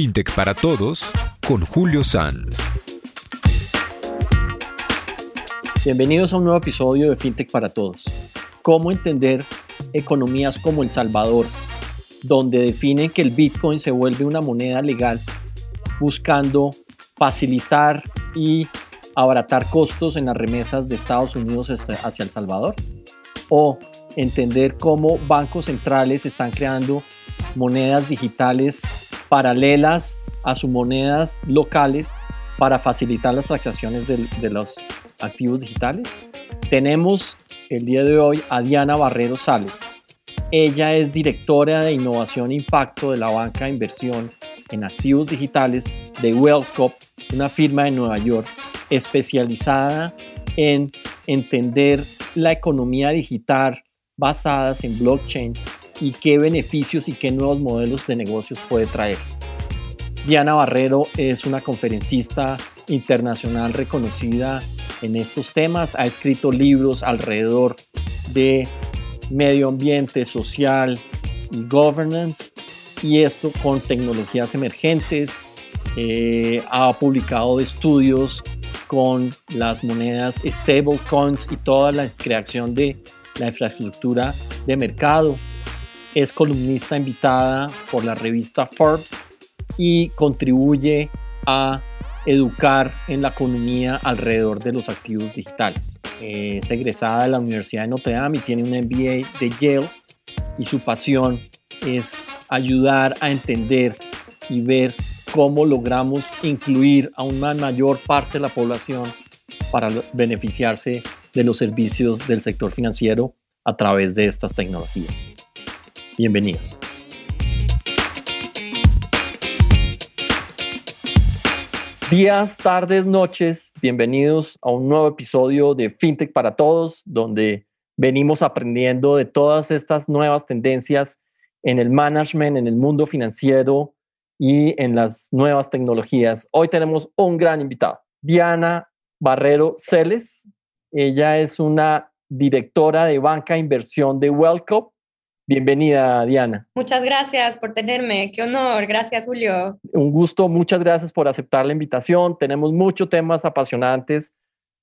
FinTech para Todos con Julio Sanz. Bienvenidos a un nuevo episodio de FinTech para Todos. ¿Cómo entender economías como El Salvador, donde definen que el Bitcoin se vuelve una moneda legal buscando facilitar y abaratar costos en las remesas de Estados Unidos hacia El Salvador? ¿O entender cómo bancos centrales están creando monedas digitales paralelas a sus monedas locales para facilitar las transacciones de, los activos digitales. Tenemos el día de hoy a Diana Barrero Sales. Ella es directora de innovación e impacto de la banca de inversión en activos digitales de Wellcop, una firma de Nueva York especializada en entender la economía digital basadas en blockchain y qué beneficios y qué nuevos modelos de negocios puede traer. Diana Barrero es una conferencista internacional reconocida en estos temas, ha escrito libros alrededor de medio ambiente, social y governance, y esto con tecnologías emergentes. Eh, ha publicado estudios con las monedas stablecoins y toda la creación de la infraestructura de mercado es columnista invitada por la revista Forbes y contribuye a educar en la economía alrededor de los activos digitales. Es egresada de la Universidad de Notre Dame y tiene un MBA de Yale y su pasión es ayudar a entender y ver cómo logramos incluir a una mayor parte de la población para beneficiarse de los servicios del sector financiero a través de estas tecnologías. Bienvenidos. Días, tardes, noches, bienvenidos a un nuevo episodio de FinTech para Todos, donde venimos aprendiendo de todas estas nuevas tendencias en el management, en el mundo financiero y en las nuevas tecnologías. Hoy tenemos un gran invitado, Diana Barrero Celes. Ella es una directora de banca e inversión de Wellcop Bienvenida, Diana. Muchas gracias por tenerme. Qué honor. Gracias, Julio. Un gusto. Muchas gracias por aceptar la invitación. Tenemos muchos temas apasionantes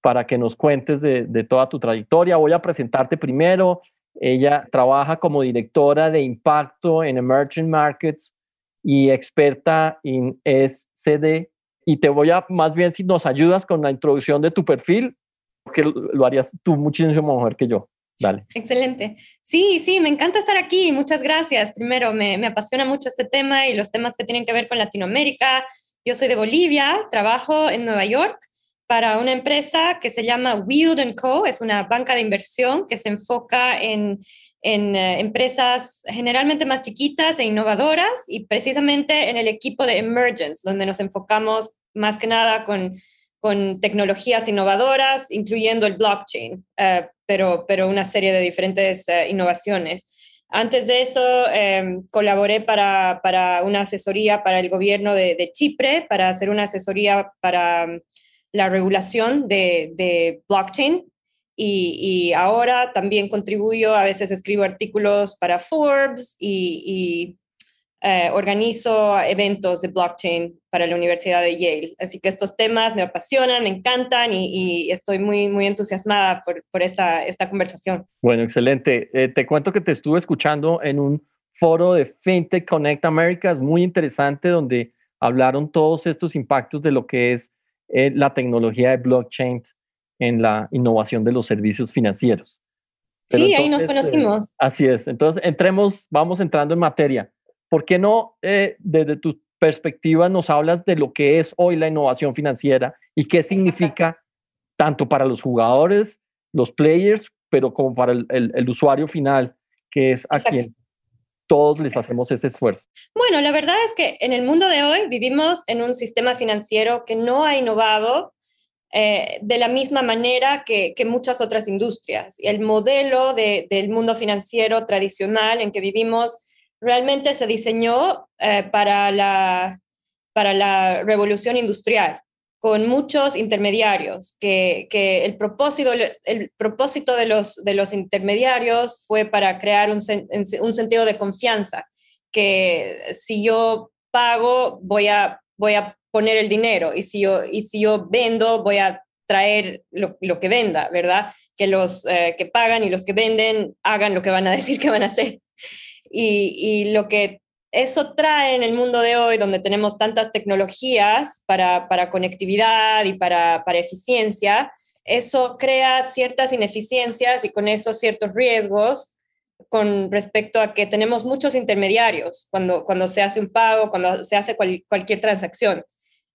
para que nos cuentes de, toda tu trayectoria. Voy a presentarte primero. Ella trabaja como directora de impacto en Emerging Markets y experta en SD. Y te voy a, más bien, si nos ayudas con la introducción de tu perfil, porque lo harías tú muchísimo mejor que yo. Excelente. Sí, sí, me encanta estar aquí. Muchas gracias. Primero, me, me, apasiona mucho este tema y los temas que tienen que ver con Latinoamérica. Yo soy de Bolivia, trabajo en Nueva York para una empresa que se llama Wield Co. Es una banca de inversión que se enfoca en, en eh, empresas generalmente más chiquitas e innovadoras y precisamente en el equipo de Emergence, donde nos enfocamos más que nada con con tecnologías innovadoras, incluyendo el blockchain, eh, pero, pero una serie de diferentes eh, innovaciones. Antes de eso, em, colaboré para, para, una asesoría para el gobierno de, Chipre, para hacer una asesoría para mm, la regulación de, de blockchain. Y, y, ahora también contribuyo, a veces escribo artículos para Forbes y, eh, organizo eventos de blockchain para la Universidad de Yale. Así que estos temas me apasionan, me encantan y, estoy muy, muy entusiasmada por, por esta, esta conversación. Bueno, excelente. Eh, te cuento que te estuve escuchando en un foro de FinTech Connect America, es muy interesante, donde hablaron todos estos impactos de lo que es eh, la tecnología de blockchain en la innovación de los servicios financieros. sí, ahí nos conocimos. así es. Entonces, entremos, vamos entrando en materia. ¿Por qué no, eh, desde tu perspectiva, nos hablas de lo que es hoy la innovación financiera y qué significa tanto para los jugadores, los players, pero como para el, usuario final, que es a quien todos les hacemos ese esfuerzo? Bueno, la verdad es que en el mundo de hoy vivimos en un sistema financiero que no ha innovado eh, de la misma manera que, muchas otras industrias. El modelo del mundo financiero tradicional en que vivimos realmente se diseñó eh, para, la, para la revolución industrial, con muchos intermediarios, que, que el, propósito, el propósito de los, de los intermediarios fue para crear un, un sentido de confianza, que si yo pago, voy a, voy a poner el dinero y si yo, y si yo vendo, voy a traer lo, que venda, ¿verdad? Que los eh, que pagan y los que venden hagan lo que van a decir que van a hacer. Y, lo que eso trae en el mundo de hoy, donde tenemos tantas tecnologías para, conectividad y para, para eficiencia, eso crea ciertas ineficiencias y con eso ciertos riesgos con respecto a que tenemos muchos intermediarios cuando, cuando se hace un pago, cuando se hace cualquier transacción.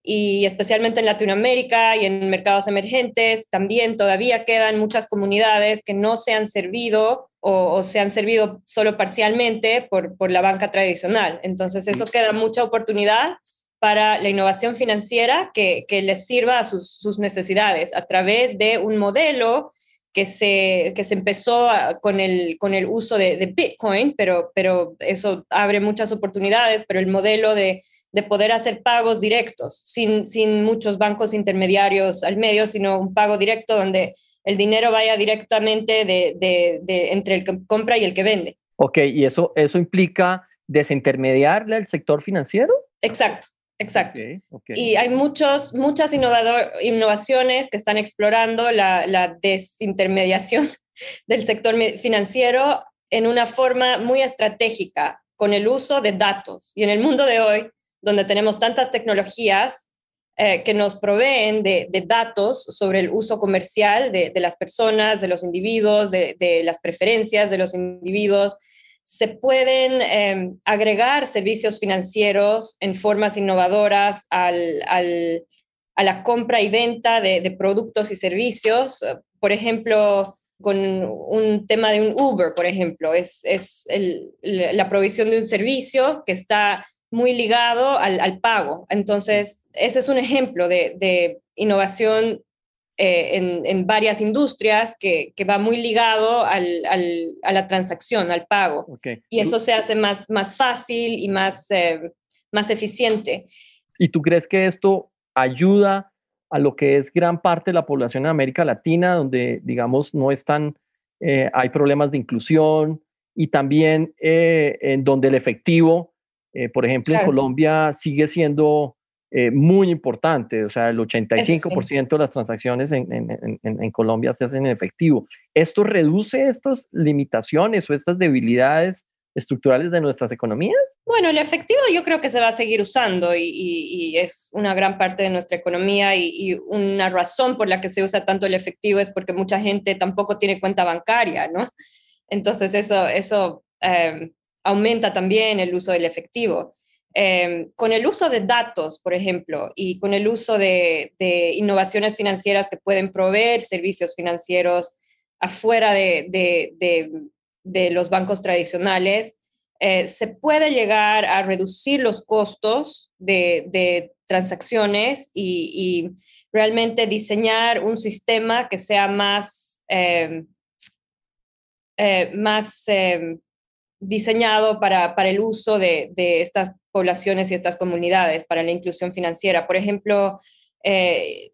Y especialmente en Latinoamérica y en mercados emergentes, también todavía quedan muchas comunidades que no se han servido o, se han servido solo parcialmente por, por la banca tradicional. Entonces, eso queda mucha oportunidad para la innovación financiera que, que les sirva a sus, sus, necesidades a través de un modelo que se, que se empezó con, el, con el uso de, de, Bitcoin, pero, pero eso abre muchas oportunidades, pero el modelo de, de poder hacer pagos directos, sin, sin muchos bancos intermediarios al medio, sino un pago directo donde el dinero vaya directamente de, de, entre el que compra y el que vende. Ok, ¿y eso, eso implica desintermediar el sector financiero? Exacto. Exacto. Y hay muchos, muchas innovador, innovaciones que están explorando la, la, desintermediación del sector financiero en una forma muy estratégica, con el uso de datos. Y en el mundo de hoy, donde tenemos tantas tecnologías eh, que nos proveen de, datos sobre el uso comercial de, las personas, de los individuos, de, las preferencias de los individuos, se pueden em, agregar servicios financieros en formas innovadoras a la compra y venta de, productos y servicios. Por ejemplo, con un tema de un Uber, por ejemplo, es la provisión de un servicio que está muy ligado al, pago. Entonces, ese es un ejemplo de, de innovación eh, en, varias industrias que, va muy ligado a la transacción, al pago. Y eso se hace más, más fácil y más, eh, más eficiente. ¿Y tú crees que esto ayuda a lo que es gran parte de la población en América Latina, donde, digamos, no están, eh, hay problemas de inclusión y también en donde el efectivo, por ejemplo, en Colombia sigue siendo eh, muy importante, o sea, el 85% de las transacciones en, en, en, Colombia se hacen en efectivo. ¿Esto reduce estas limitaciones o estas debilidades estructurales de nuestras economías? Bueno, el efectivo yo creo que se va a seguir usando y, y, es una gran parte de nuestra economía y, y, una razón por la que se usa tanto el efectivo es porque mucha gente tampoco tiene cuenta bancaria, ¿no? Entonces eso, eso eh, aumenta también el uso del efectivo. Em, con el uso de datos, por ejemplo, y con el uso de, innovaciones financieras que pueden proveer servicios financieros afuera de, los bancos tradicionales, eh, se puede llegar a reducir los costos de, transacciones y, realmente diseñar un sistema que sea más, em, eh, más em, diseñado para, para, el uso de, de, estas poblaciones y estas comunidades, para la inclusión financiera. Por ejemplo, eh,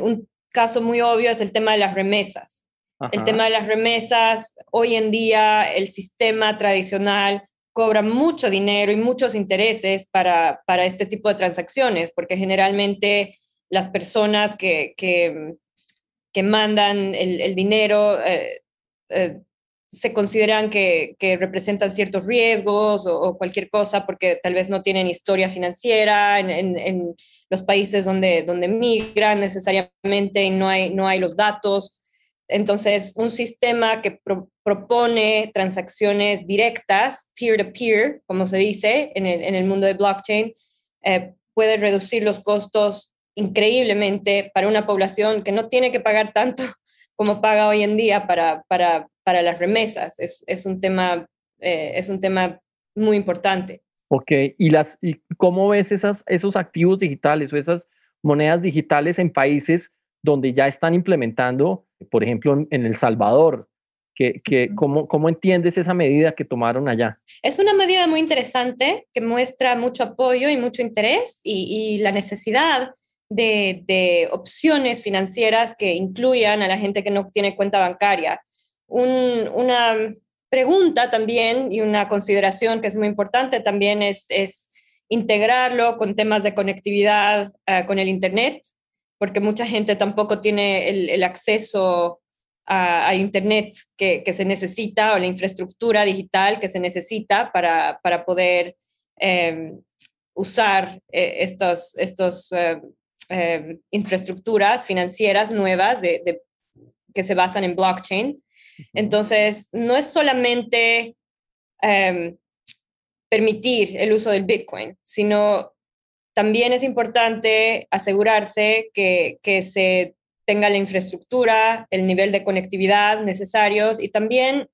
un caso muy obvio es el tema de las remesas. El tema de las remesas, hoy en día el sistema tradicional cobra mucho dinero y muchos intereses para, para este tipo de transacciones, porque generalmente las personas que, que, que mandan el, el dinero eh, eh, se consideran que, representan ciertos riesgos o, cualquier cosa porque tal vez no tienen historia financiera en, los países donde, donde migran necesariamente y no hay, no hay los datos. Entonces, un sistema que propone transacciones directas, peer-to-peer, como se dice en el, mundo de blockchain, eh, puede reducir los costos increíblemente para una población que no tiene que pagar tanto como paga hoy en día para, para para las remesas. Es, es un, tema, eh, es un tema muy importante. Ok, ¿y, las, y cómo ves esas, esos activos digitales o esas monedas digitales en países donde ya están implementando, por ejemplo, en, El Salvador? Que, que, ¿cómo, ¿Cómo entiendes esa medida que tomaron allá? Es una medida muy interesante que muestra mucho apoyo y mucho interés y, y la necesidad de, de, opciones financieras que incluyan a la gente que no tiene cuenta bancaria. Una pregunta también y una consideración que es muy importante también es, integrarlo con temas de conectividad eh, con el Internet, porque mucha gente tampoco tiene el, acceso a, Internet que, se necesita o la infraestructura digital que se necesita para, para poder em, usar eh, estos, estos em, em, infraestructuras financieras nuevas de, que se basan en blockchain. Entonces, no es solamente permitir el uso del Bitcoin, sino también es importante asegurarse que, se tenga la infraestructura, el nivel de conectividad necesarios y también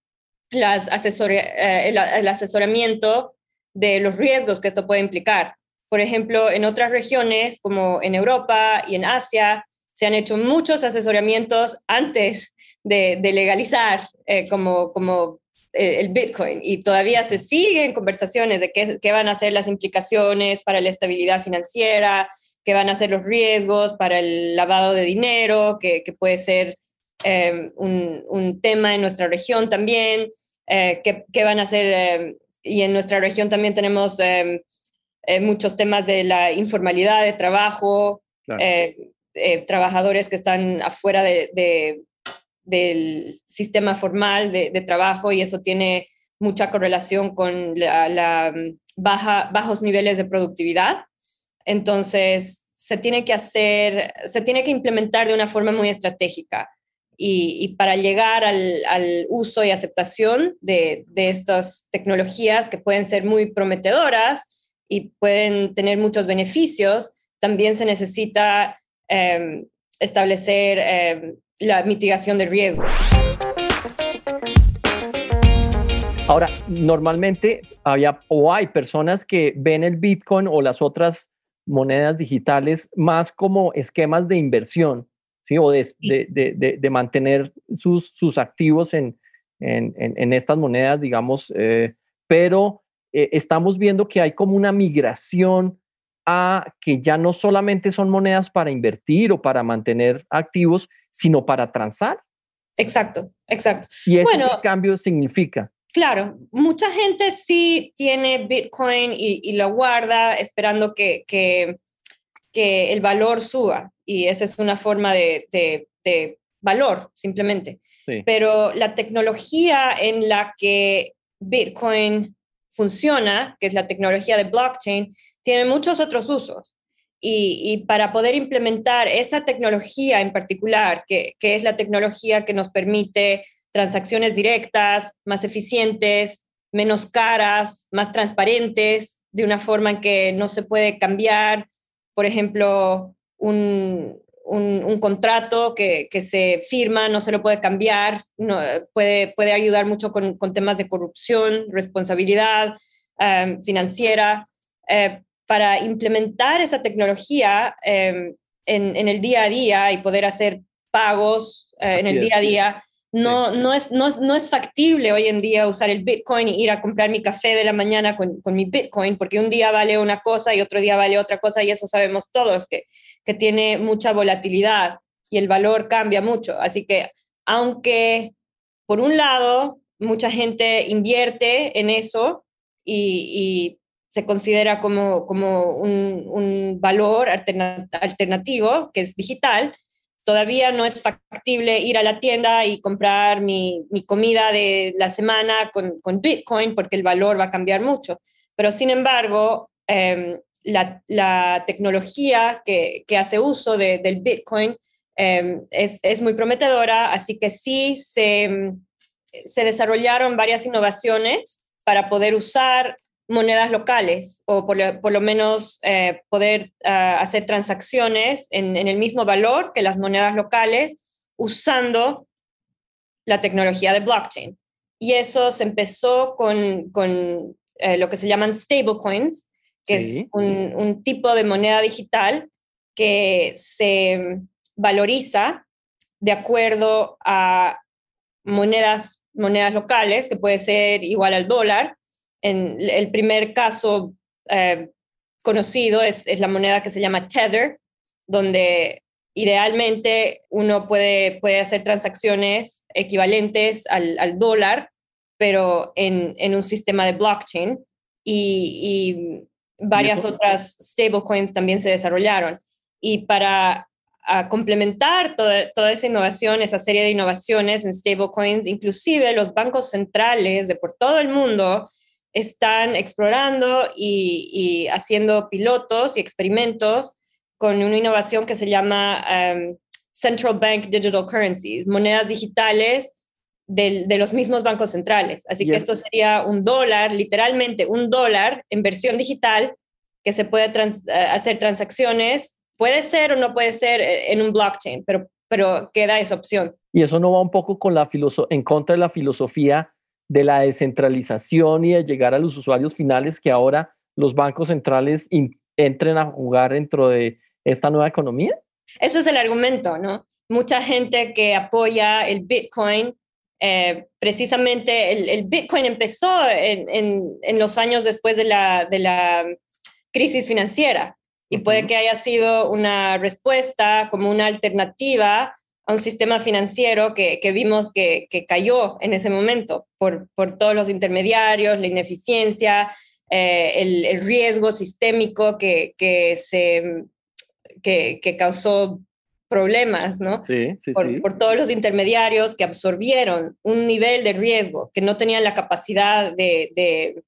las eh, el, asesoramiento de los riesgos que esto puede implicar. Por ejemplo, en otras regiones como en Europa y en Asia, se han hecho muchos asesoramientos antes de, legalizar eh, como, como eh, el Bitcoin. Y todavía se siguen conversaciones de qué, van a ser las implicaciones para la estabilidad financiera, qué van a ser los riesgos para el lavado de dinero, que, puede ser em, un, tema en nuestra región también, eh, qué, van a ser, em, y en nuestra región también tenemos em, eh, muchos temas de la informalidad de trabajo, trabajadores que están afuera de del sistema formal de, trabajo y eso tiene mucha correlación con la, mm, baja, bajos niveles de productividad. Entonces, se tiene que hacer, se tiene que implementar de una forma muy estratégica. Y, para llegar al, uso y aceptación de, estas tecnologías que pueden ser muy prometedoras y pueden tener muchos beneficios, también se necesita em, establecer em, la mitigación de riesgos. Ahora, normalmente había o hay personas que ven el Bitcoin o las otras monedas digitales más como esquemas de inversión, ¿sí? O de, de, de, mantener sus, sus activos en, en, en, estas monedas, digamos, eh, pero eh, estamos viendo que hay como una migración a que ya no solamente son monedas para invertir o para mantener activos, sino para transar. Exacto, exacto. ¿Y eso bueno, cambio significa? Claro, mucha gente sí tiene Bitcoin y, lo guarda esperando que, que, que, el valor suba y esa es una forma de, de, valor simplemente. Pero la tecnología en la que Bitcoin funciona, que es la tecnología de blockchain, tiene muchos otros usos. Y, para poder implementar esa tecnología en particular, que, es la tecnología que nos permite transacciones directas, más eficientes, menos caras, más transparentes, de una forma en que no se puede cambiar, por ejemplo, un, contrato que, se firma, no se lo puede cambiar, no, puede, puede ayudar mucho con, temas de corrupción, responsabilidad eh, financiera. Eh, para implementar esa tecnología em, en, el día a día y poder hacer pagos eh, en el día a día. No, no, es, no, no, es factible hoy en día usar el Bitcoin y ir a comprar mi café de la mañana con, con, mi Bitcoin, porque un día vale una cosa y otro día vale otra cosa, y eso sabemos todos, que, que tiene mucha volatilidad y el valor cambia mucho. Así que, aunque por un lado mucha gente invierte en eso y, y se considera como, como un, valor alternativo, que es digital, todavía no es factible ir a la tienda y comprar mi, comida de la semana con, Bitcoin porque el valor va a cambiar mucho. Pero sin embargo, em, la, tecnología que, hace uso del Bitcoin em, es, muy prometedora, así que sí se, se desarrollaron varias innovaciones para poder usar monedas locales o por, lo menos eh, poder ah, hacer transacciones en, el mismo valor que las monedas locales usando la tecnología de blockchain. Y eso se empezó con, con eh, lo que se llaman stablecoins, que es un, un, tipo de moneda digital que se valoriza de acuerdo a monedas, monedas locales, que puede ser igual al dólar, en el primer caso eh, conocido es, la moneda que se llama Tether, donde idealmente uno puede, puede hacer transacciones equivalentes al, dólar, pero en, un sistema de blockchain. Y, varias otras stablecoins también se desarrollaron. Y para complementar toda, toda, esa innovación, esa serie de innovaciones en stablecoins, inclusive los bancos centrales de por todo el mundo están explorando y, haciendo pilotos y experimentos con una innovación que se llama um, Central Bank Digital Currencies, monedas digitales de, los mismos bancos centrales. Así que esto sería un dólar, literalmente un dólar en versión digital que se puede eh, hacer transacciones, puede ser o no puede ser eh, en un blockchain, pero, pero queda esa opción. Y eso no va un poco con la en contra de la filosofía de la descentralización y de llegar a los usuarios finales que ahora los bancos centrales entren a jugar dentro de esta nueva economía? Ese es el argumento, ¿no? Mucha gente que apoya el Bitcoin, eh, precisamente el, Bitcoin empezó en, los años después de la, de la crisis financiera y puede que haya sido una respuesta como una alternativa a un sistema financiero que, vimos que, cayó en ese momento por, por todos los intermediarios, la ineficiencia, eh, el, riesgo sistémico que, que se, que, causó problemas, ¿no? Sí, sí, por, sí. por, todos los intermediarios que absorbieron un nivel de riesgo que no tenían la capacidad de, de,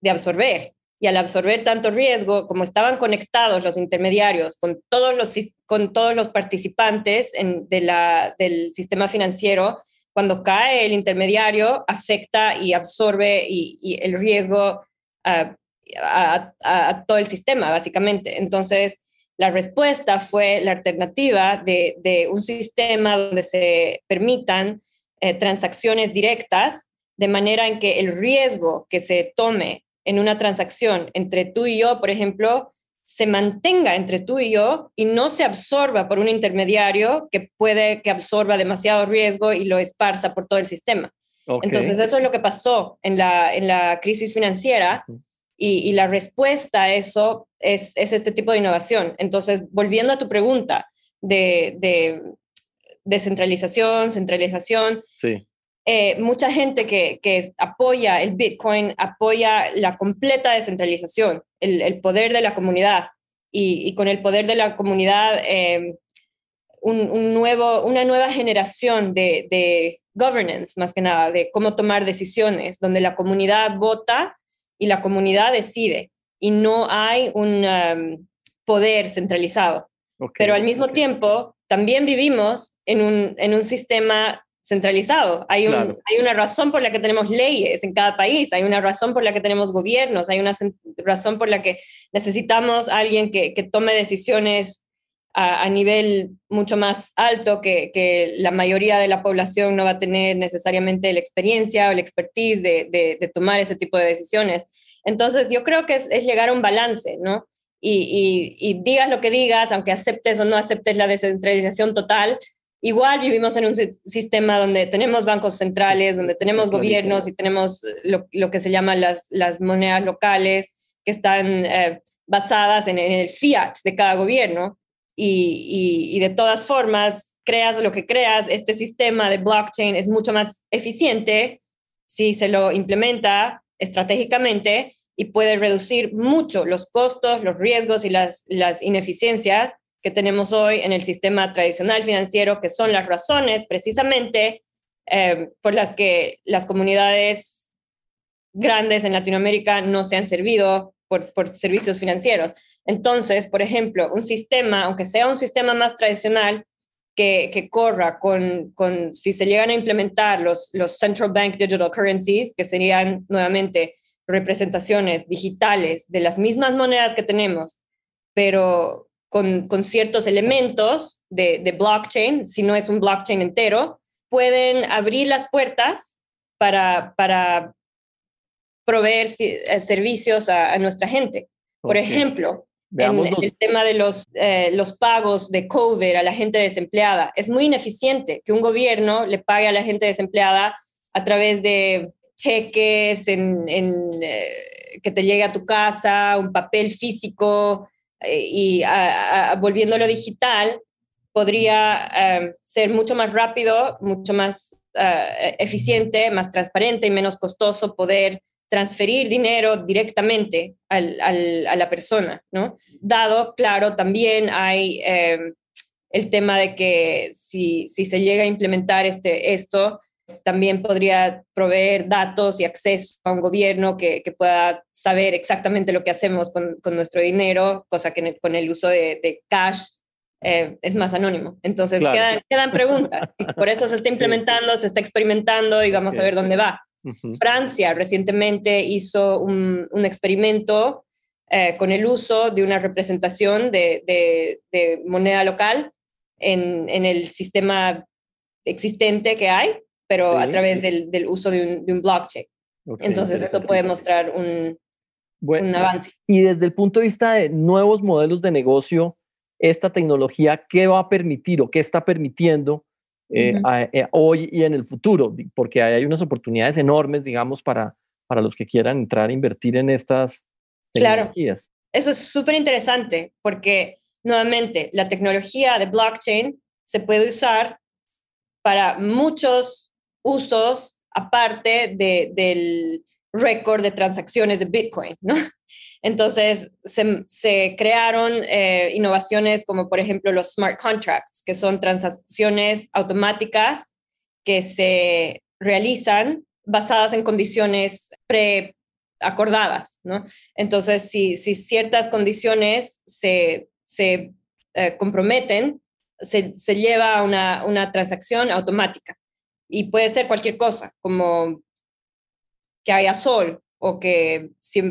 de absorber y al absorber tanto riesgo, como estaban conectados los intermediarios con todos los, con todos los participantes de la, del sistema financiero, cuando cae el intermediario, afecta y absorbe y, el riesgo a, a, todo el sistema, básicamente. Entonces, la respuesta fue la alternativa de, de un sistema donde se permitan eh, transacciones directas, de manera en que el riesgo que se tome en una transacción entre tú y yo, por ejemplo, se mantenga entre tú y yo y no se absorba por un intermediario que puede que absorba demasiado riesgo y lo esparza por todo el sistema. Entonces, eso es lo que pasó en la, en la crisis financiera y, la respuesta a eso es, es, este tipo de innovación. Entonces, volviendo a tu pregunta de, de descentralización, centralización, sí. Eh, mucha gente que, apoya el Bitcoin apoya la completa descentralización, el, poder de la comunidad. Y, con el poder de la comunidad eh, un, nuevo, una nueva generación de, governance, más que nada, de cómo tomar decisiones, donde la comunidad vota y la comunidad decide. Y no hay un um, poder centralizado. Pero al mismo tiempo, también vivimos en un, en un sistema centralizado. Hay, un, hay una razón por la que tenemos leyes en cada país, hay una razón por la que tenemos gobiernos, hay una razón por la que necesitamos a alguien que, que tome decisiones a, a, nivel mucho más alto que, que, la mayoría de la población no va a tener necesariamente la experiencia o la expertise de, de, de tomar ese tipo de decisiones. Entonces, yo creo que es, es llegar a un balance, ¿no? Y, y, y, digas lo que digas, aunque aceptes o no aceptes la descentralización total, Igual vivimos en un sistema donde tenemos bancos centrales, donde tenemos gobiernos y tenemos lo, lo que se llaman las, las, monedas locales que están eh, basadas en, el fiat de cada gobierno. Y, y, de todas formas, creas lo que creas, este sistema de blockchain es mucho más eficiente si se lo implementa estratégicamente y puede reducir mucho los costos, los riesgos y las, las ineficiencias que tenemos hoy en el sistema tradicional financiero, que son las razones precisamente eh, por las que las comunidades grandes en Latinoamérica no se han servido por, por, servicios financieros. Entonces, por ejemplo, un sistema, aunque sea un sistema más tradicional, que, que corra con, con, si se llegan a implementar los, los central bank digital currencies, que serían nuevamente representaciones digitales de las mismas monedas que tenemos, pero con, ciertos elementos de, blockchain, si no es un blockchain entero, pueden abrir las puertas para, para proveer eh, servicios a, nuestra gente. Por ejemplo, en, el tema de los, eh, los pagos de COVID a la gente desempleada, es muy ineficiente que un gobierno le pague a la gente desempleada a través de cheques, en, eh, que te llegue a tu casa, un papel físico, eh, y volviéndolo digital, podría eh, ser mucho más rápido, mucho más eh, eficiente, más transparente y menos costoso poder transferir dinero directamente al, a la persona, ¿no? Dado, claro, también hay em, el tema de que si, si, se llega a implementar este, esto, también podría proveer datos y acceso a un gobierno que, que pueda saber exactamente lo que hacemos con, con nuestro dinero, cosa que con el uso de, de cash eh, es más anónimo. Entonces quedan, quedan, preguntas. Y por eso se está implementando, se está experimentando y vamos a ver dónde va. Francia recientemente hizo un, un experimento eh, con el uso de una representación de, de, moneda local en, en, el sistema existente que hay, pero a través del, del uso de un, de un blockchain. Entonces eso puede mostrar un, un avance. Y desde el punto de vista de nuevos modelos de negocio, esta tecnología, ¿qué va a permitir o qué está permitiendo eh, eh, hoy y en el futuro, porque hay unas oportunidades enormes, digamos, para, para los que quieran entrar a invertir en estas tecnologías. Claro, eso es súper interesante, porque nuevamente la tecnología de blockchain se puede usar para muchos usos aparte de, del récord de transacciones de Bitcoin, ¿no? Entonces, se, crearon eh, innovaciones como, por ejemplo, los smart contracts, que son transacciones automáticas que se realizan basadas en condiciones preacordadas, ¿no? Entonces, si, ciertas condiciones se, se eh, comprometen, se, lleva a una, una transacción automática. Y puede ser cualquier cosa, como que haya sol o que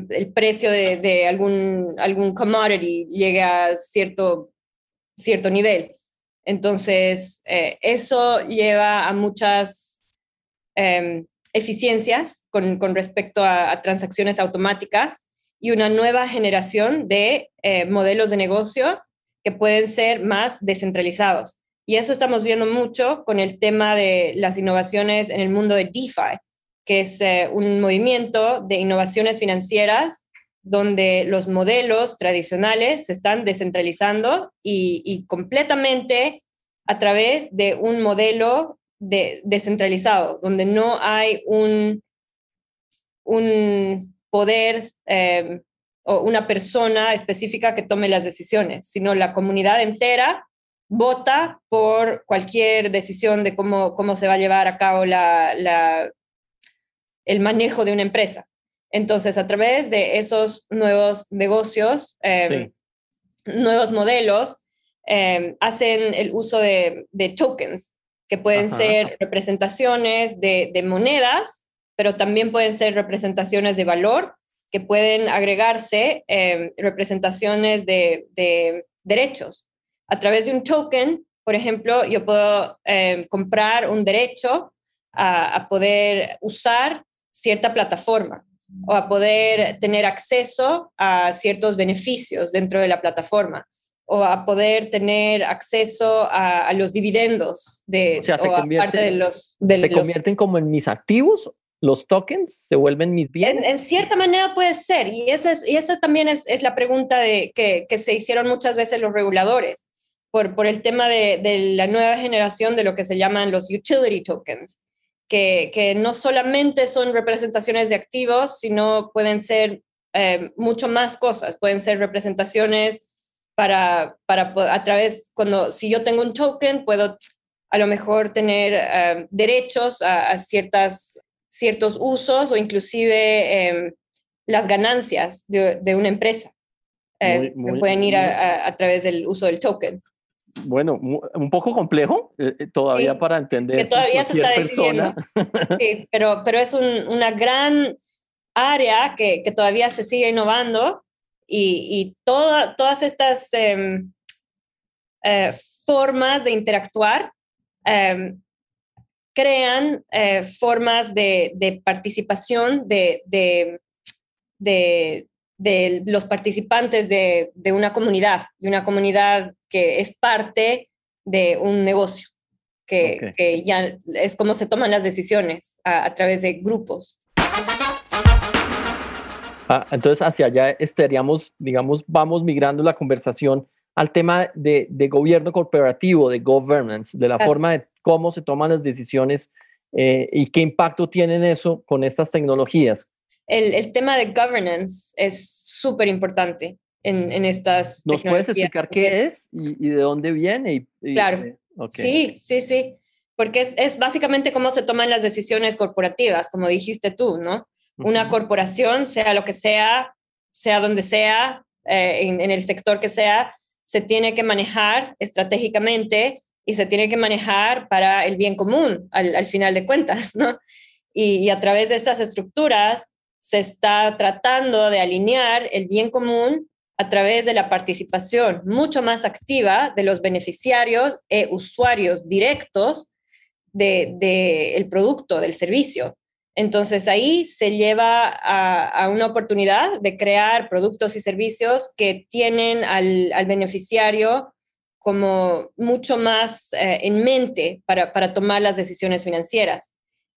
el precio de, algún, algún commodity llegue a cierto, cierto nivel. Entonces, eh, eso lleva a muchas em, eficiencias con, con respecto a, transacciones automáticas y una nueva generación de eh, modelos de negocio que pueden ser más descentralizados. Y eso estamos viendo mucho con el tema de las innovaciones en el mundo de DeFi, que es eh, un movimiento de innovaciones financieras donde los modelos tradicionales se están descentralizando y, completamente a través de un modelo de, descentralizado, donde no hay un, un poder eh, o una persona específica que tome las decisiones, sino la comunidad entera vota por cualquier decisión de cómo, cómo se va a llevar a cabo la, el manejo de una empresa. Entonces, a través de esos nuevos negocios, em, nuevos modelos, em, hacen el uso de, tokens, que pueden ser representaciones de, monedas, pero también pueden ser representaciones de valor, que pueden agregarse em, representaciones de, derechos. A través de un token, por ejemplo, yo puedo comprar un derecho a, a poder usar cierta plataforma o a poder tener acceso a ciertos beneficios dentro de la plataforma o a poder tener acceso a, los dividendos de, o, se parte de los... ¿Se convierten como en mis activos? ¿Los tokens se vuelven mis bienes? En, cierta manera puede ser, y esa, es, y esa también es, es la pregunta de, que, que, se hicieron muchas veces los reguladores, por, por el tema de, de la nueva generación de lo que se llaman los utility tokens, que, no solamente son representaciones de activos, sino pueden ser eh, mucho más cosas, pueden ser representaciones para, para, a través, cuando, si yo tengo un token, puedo a lo mejor tener eh, derechos a, ciertas, ciertos usos o inclusive em, las ganancias de, una empresa. Eh, pueden ir a, través del uso del token bueno, un poco complejo eh, eh, todavía para entender. Que todavía se está decidiendo. sí, pero, pero es una gran área que, que, todavía se sigue innovando y, y todas estas em, eh, formas de interactuar em, crean formas de, de participación de, de, de los participantes de, de, una comunidad, de una comunidad que es parte de un negocio, que, que ya es como se toman las decisiones a, través de grupos. Ah, entonces, hacia allá estaríamos, digamos, vamos migrando la conversación al tema de, de gobierno corporativo, de governance, de la forma de cómo se toman las decisiones eh, y qué impacto tienen eso con estas tecnologías. El, tema de governance es súper importante en, en, estas ¿Nos puedes explicar qué es y, de dónde viene? claro. Eh, sí, sí, sí. Porque es, es, básicamente cómo se toman las decisiones corporativas, como dijiste tú, ¿no? Una corporación, sea lo que sea, sea donde sea, eh, en, en, el sector que sea, se tiene que manejar estratégicamente y se tiene que manejar para el bien común al, al final de cuentas, ¿no? Y, y, a través de estas estructuras se está tratando de alinear el bien común a través de la participación mucho más activa de los beneficiarios e usuarios directos del de, el producto, del servicio. Entonces ahí se lleva a, una oportunidad de crear productos y servicios que tienen al, beneficiario como mucho más eh, en mente para, tomar las decisiones financieras.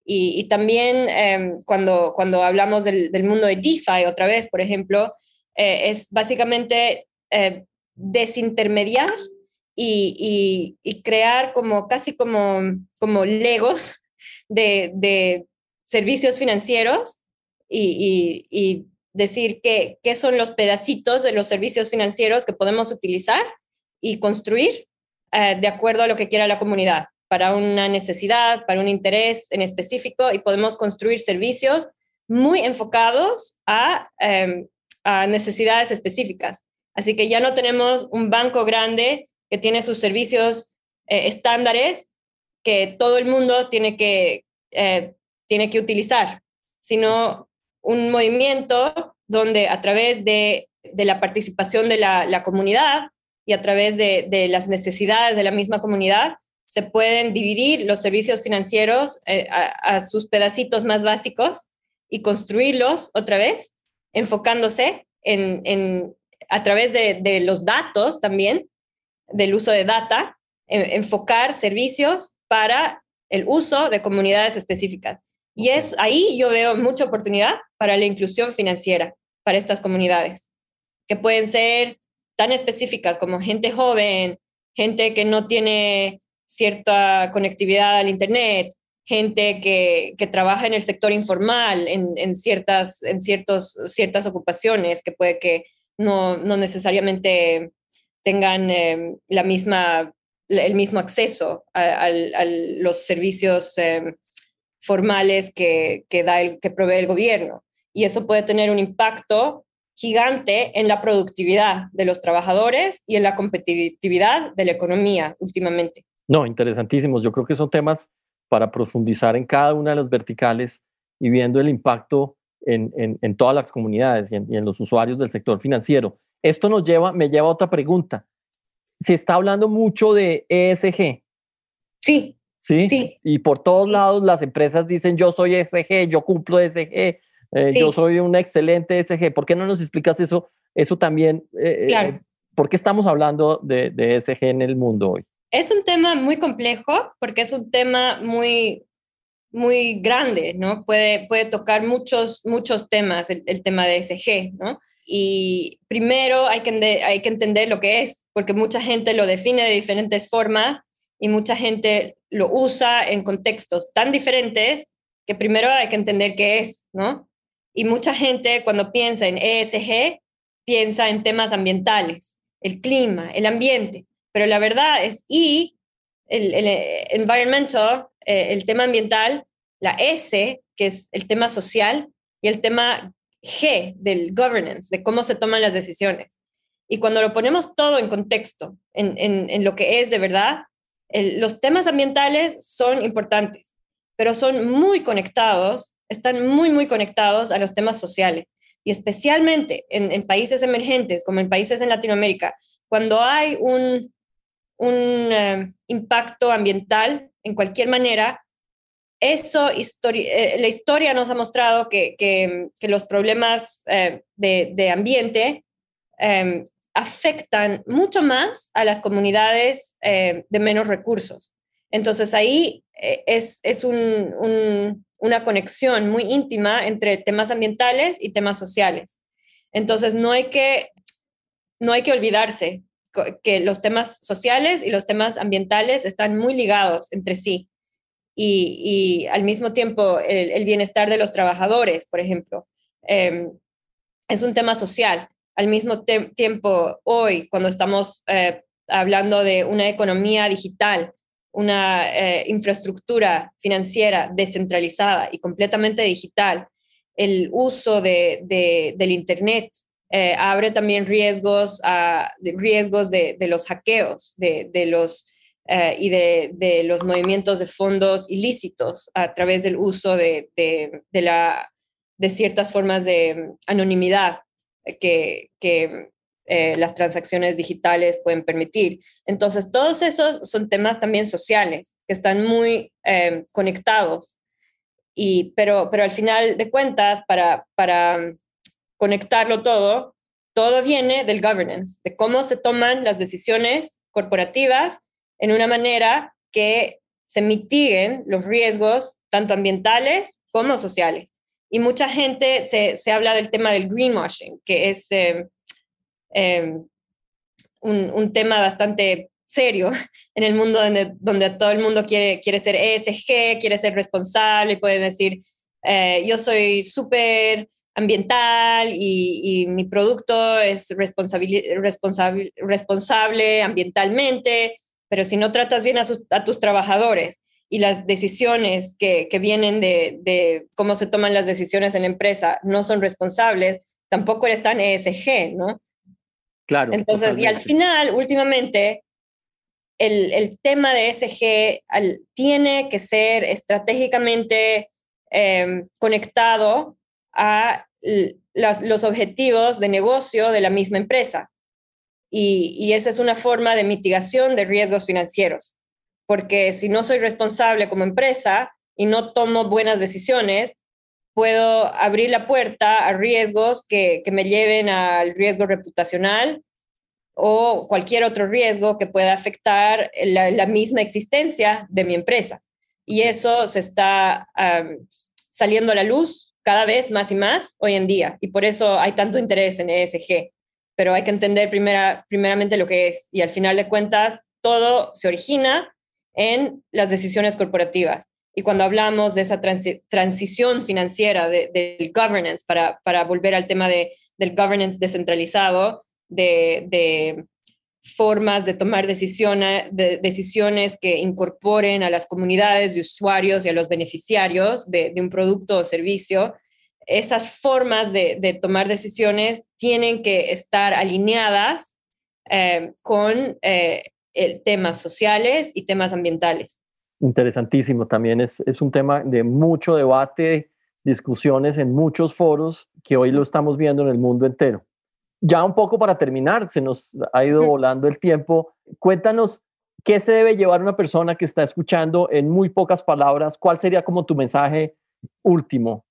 Y, también em, cuando, cuando hablamos del, mundo de DeFi, otra vez, por ejemplo, eh, es básicamente eh, desintermediar y, crear como casi como, como legos de, de servicios financieros y, decir qué, qué son los pedacitos de los servicios financieros que podemos utilizar y construir eh, de acuerdo a lo que quiera la comunidad, para una necesidad, para un interés en específico, y podemos construir servicios muy enfocados a, em, necesidades específicas. Así que ya no tenemos un banco grande que tiene sus servicios eh, estándares que todo el mundo tiene que eh, tiene que utilizar, sino un movimiento donde a través de, la participación de la, comunidad y a través de, las necesidades de la misma comunidad, se pueden dividir los servicios financieros eh, a, sus pedacitos más básicos y construirlos otra vez, enfocándose en, a través de, los datos también, del uso de data, enfocar servicios para el uso de comunidades específicas. Y es ahí yo veo mucha oportunidad para la inclusión financiera para estas comunidades, que pueden ser tan específicas como gente joven, gente que no tiene cierta conectividad al Internet, gente que, que trabaja en el sector informal, en, en, ciertas, en ciertos, ciertas ocupaciones que puede que no, no necesariamente tengan eh, la misma, el mismo acceso a, los servicios eh, formales que, que, da el, que provee el gobierno. Y eso puede tener un impacto gigante en la productividad de los trabajadores y en la competitividad de la economía últimamente. No, interesantísimos. Yo creo que son temas para profundizar en cada una de las verticales y viendo el impacto en, en, todas las comunidades y en, y en, los usuarios del sector financiero. Esto nos lleva, me lleva a otra pregunta. Se está hablando mucho de ESG. Sí. ¿sí? Y por todos lados las empresas dicen yo soy ESG, yo cumplo ESG, eh, yo soy un excelente ESG. ¿Por qué no nos explicas eso? Eso también, eh, eh, ¿por qué estamos hablando de, de ESG en el mundo hoy? Es un tema muy complejo porque es un tema muy, muy grande, ¿no? Puede, puede tocar muchos, muchos temas, el, tema de ESG, ¿no? Y primero hay que, hay que entender lo que es, porque mucha gente lo define de diferentes formas y mucha gente lo usa en contextos tan diferentes que primero hay que entender qué es, ¿no? Y mucha gente cuando piensa en ESG piensa en temas ambientales, el clima, el ambiente, pero la verdad es y el, el environmental, eh, el tema ambiental, la S, que es el tema social, y el tema G del governance, de cómo se toman las decisiones. Y cuando lo ponemos todo en contexto, en, en, en lo que es de verdad, los temas ambientales son importantes, pero son muy conectados, están muy, muy conectados a los temas sociales. Y especialmente en, países emergentes, como en países en Latinoamérica, cuando hay un, un eh, impacto ambiental en cualquier manera, eso, eh, la historia nos ha mostrado que, que, los problemas eh, de, de, ambiente afectan mucho más a las comunidades de menos recursos. Entonces ahí eh, es, es una conexión muy íntima entre temas ambientales y temas sociales. Entonces no hay que, no hay que olvidarse que los temas sociales y los temas ambientales están muy ligados entre sí. Y, al mismo tiempo el, bienestar de los trabajadores, por ejemplo, em, es un tema social. Al mismo tiempo, hoy, cuando estamos eh, hablando de una economía digital, una eh, infraestructura financiera descentralizada y completamente digital, el uso de, del Internet eh, abre también riesgos, a, riesgos de, los hackeos de, los, eh, y de, los movimientos de fondos ilícitos a través del uso de, la, de ciertas formas de anonimidad que, que eh, las transacciones digitales pueden permitir. Entonces, todos esos son temas también sociales que están muy eh, conectados. Y, pero, pero al final de cuentas, para, para conectarlo todo, todo viene del governance, de cómo se toman las decisiones corporativas en una manera que se mitiguen los riesgos tanto ambientales como sociales. Y mucha gente se, se habla del tema del greenwashing, que es eh, Em, un, tema bastante serio en el mundo donde, donde todo el mundo quiere, quiere ser ESG, quiere ser responsable y puede decir, eh, yo soy súper ambiental y, mi producto es responsable, responsable, ambientalmente, pero si no tratas bien a, a tus trabajadores y las decisiones que, que vienen de, de, cómo se toman las decisiones en la empresa no son responsables, tampoco eres tan ESG, ¿no? Claro. Entonces, y al final, últimamente, el, tema de SG tiene que ser estratégicamente em, conectado a los objetivos de negocio de la misma empresa. Y, y, esa es una forma de mitigación de riesgos financieros, porque si no soy responsable como empresa y no tomo buenas decisiones, puedo abrir la puerta a riesgos que, me lleven al riesgo reputacional o cualquier otro riesgo que pueda afectar la, misma existencia de mi empresa. Y eso se está saliendo a la luz cada vez más y más hoy en día. Y por eso hay tanto interés en ESG. Pero hay que entender primera, primeramente lo que es. Y al final de cuentas, todo se origina en las decisiones corporativas. Y cuando hablamos de esa transición financiera del governance, para, para, volver al tema de, del governance descentralizado, de, de formas de tomar decisiones, de, decisiones que incorporen a las comunidades de usuarios y a los beneficiarios de, de un producto o servicio, esas formas de, de, tomar decisiones tienen que estar alineadas eh, con eh, temas sociales y temas ambientales. Interesantísimo, también es, es un tema de mucho debate, discusiones en muchos foros que hoy lo estamos viendo en el mundo entero. Ya un poco para terminar, se nos ha ido volando el tiempo. Cuéntanos qué se debe llevar una persona que está escuchando en muy pocas palabras. ¿Cuál sería como tu mensaje último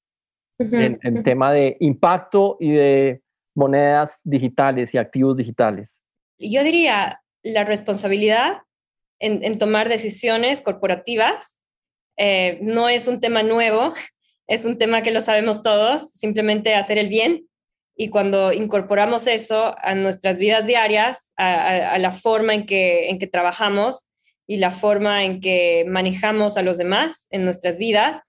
en, en tema de impacto y de monedas digitales y activos digitales? Yo diría la responsabilidad en, tomar decisiones corporativas. Eh, no es un tema nuevo, es un tema que lo sabemos todos, simplemente hacer el bien. Y cuando incorporamos eso a nuestras vidas diarias, a, la forma en que, en que trabajamos y la forma en que manejamos a los demás en nuestras vidas,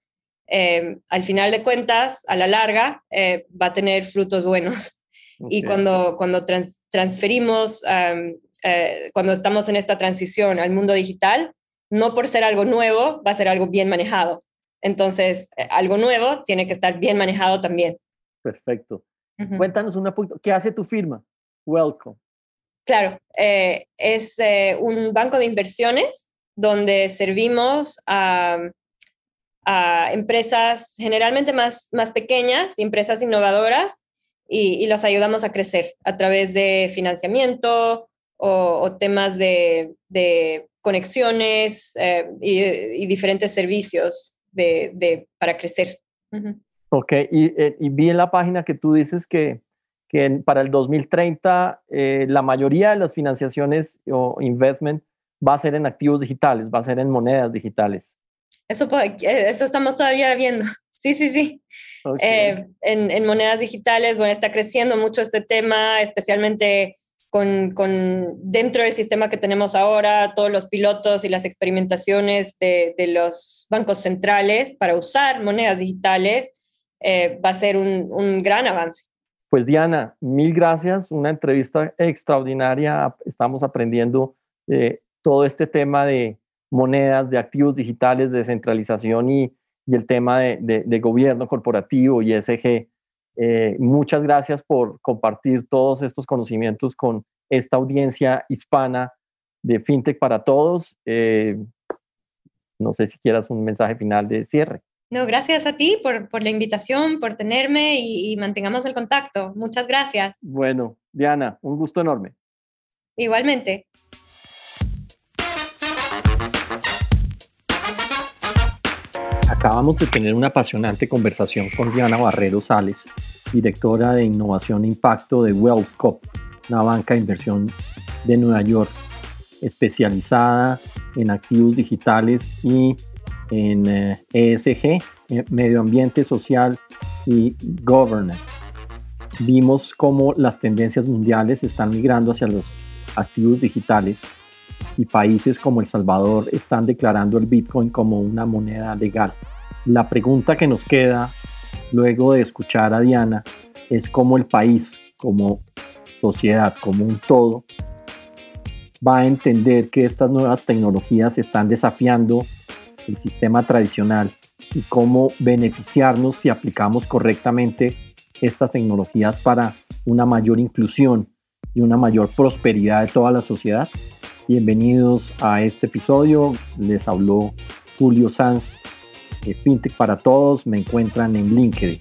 eh, al final de cuentas, a la larga, eh, va a tener frutos buenos. Y cuando, cuando transferimos eh, cuando estamos en esta transición al mundo digital, no por ser algo nuevo, va a ser algo bien manejado. Entonces, algo nuevo tiene que estar bien manejado también. Perfecto. Cuéntanos un poquito, ¿qué hace tu firma? Welcome. Claro, eh, es un banco de inversiones donde servimos a, a, empresas generalmente más, más pequeñas y empresas innovadoras y, y las ayudamos a crecer a través de financiamiento, o, temas de, conexiones eh, y, diferentes servicios de, para crecer. Ok, eh, y, vi en la página que tú dices que, que para el 2030 eh, la mayoría de las financiaciones o investment va a ser en activos digitales, va a ser en monedas digitales. Eso, eso estamos todavía viendo. Sí, sí, sí. en, en, monedas digitales, bueno, está creciendo mucho este tema, especialmente con, dentro del sistema que tenemos ahora, todos los pilotos y las experimentaciones de, los bancos centrales para usar monedas digitales eh, va a ser un, un gran avance. Pues Diana, mil gracias, una entrevista extraordinaria, estamos aprendiendo eh, todo este tema de monedas, de activos digitales, de descentralización y, y el tema de, de, de, gobierno corporativo y ESG. Eh, muchas gracias por compartir todos estos conocimientos con esta audiencia hispana de FinTech para todos. Eh, no sé si quieras un mensaje final de cierre. No, gracias a ti por, por la invitación, por tenerme y, y, mantengamos el contacto. Muchas gracias. Bueno, Diana, un gusto enorme. Igualmente. Acabamos de tener una apasionante conversación con Diana Barrero Sales, directora de Innovación e Impacto de WealthCop, una banca de inversión de Nueva York, especializada en activos digitales y en eh, ESG, eh, medio ambiente social y governance. Vimos cómo las tendencias mundiales están migrando hacia los activos digitales y países como El Salvador están declarando el Bitcoin como una moneda legal. La pregunta que nos queda luego de escuchar a Diana es cómo el país, como sociedad, como un todo, va a entender que estas nuevas tecnologías están desafiando el sistema tradicional y cómo beneficiarnos si aplicamos correctamente estas tecnologías para una mayor inclusión y una mayor prosperidad de toda la sociedad. Bienvenidos a este episodio. Les habló Julio Sanz de FinTech para Todos. Me encuentran en LinkedIn.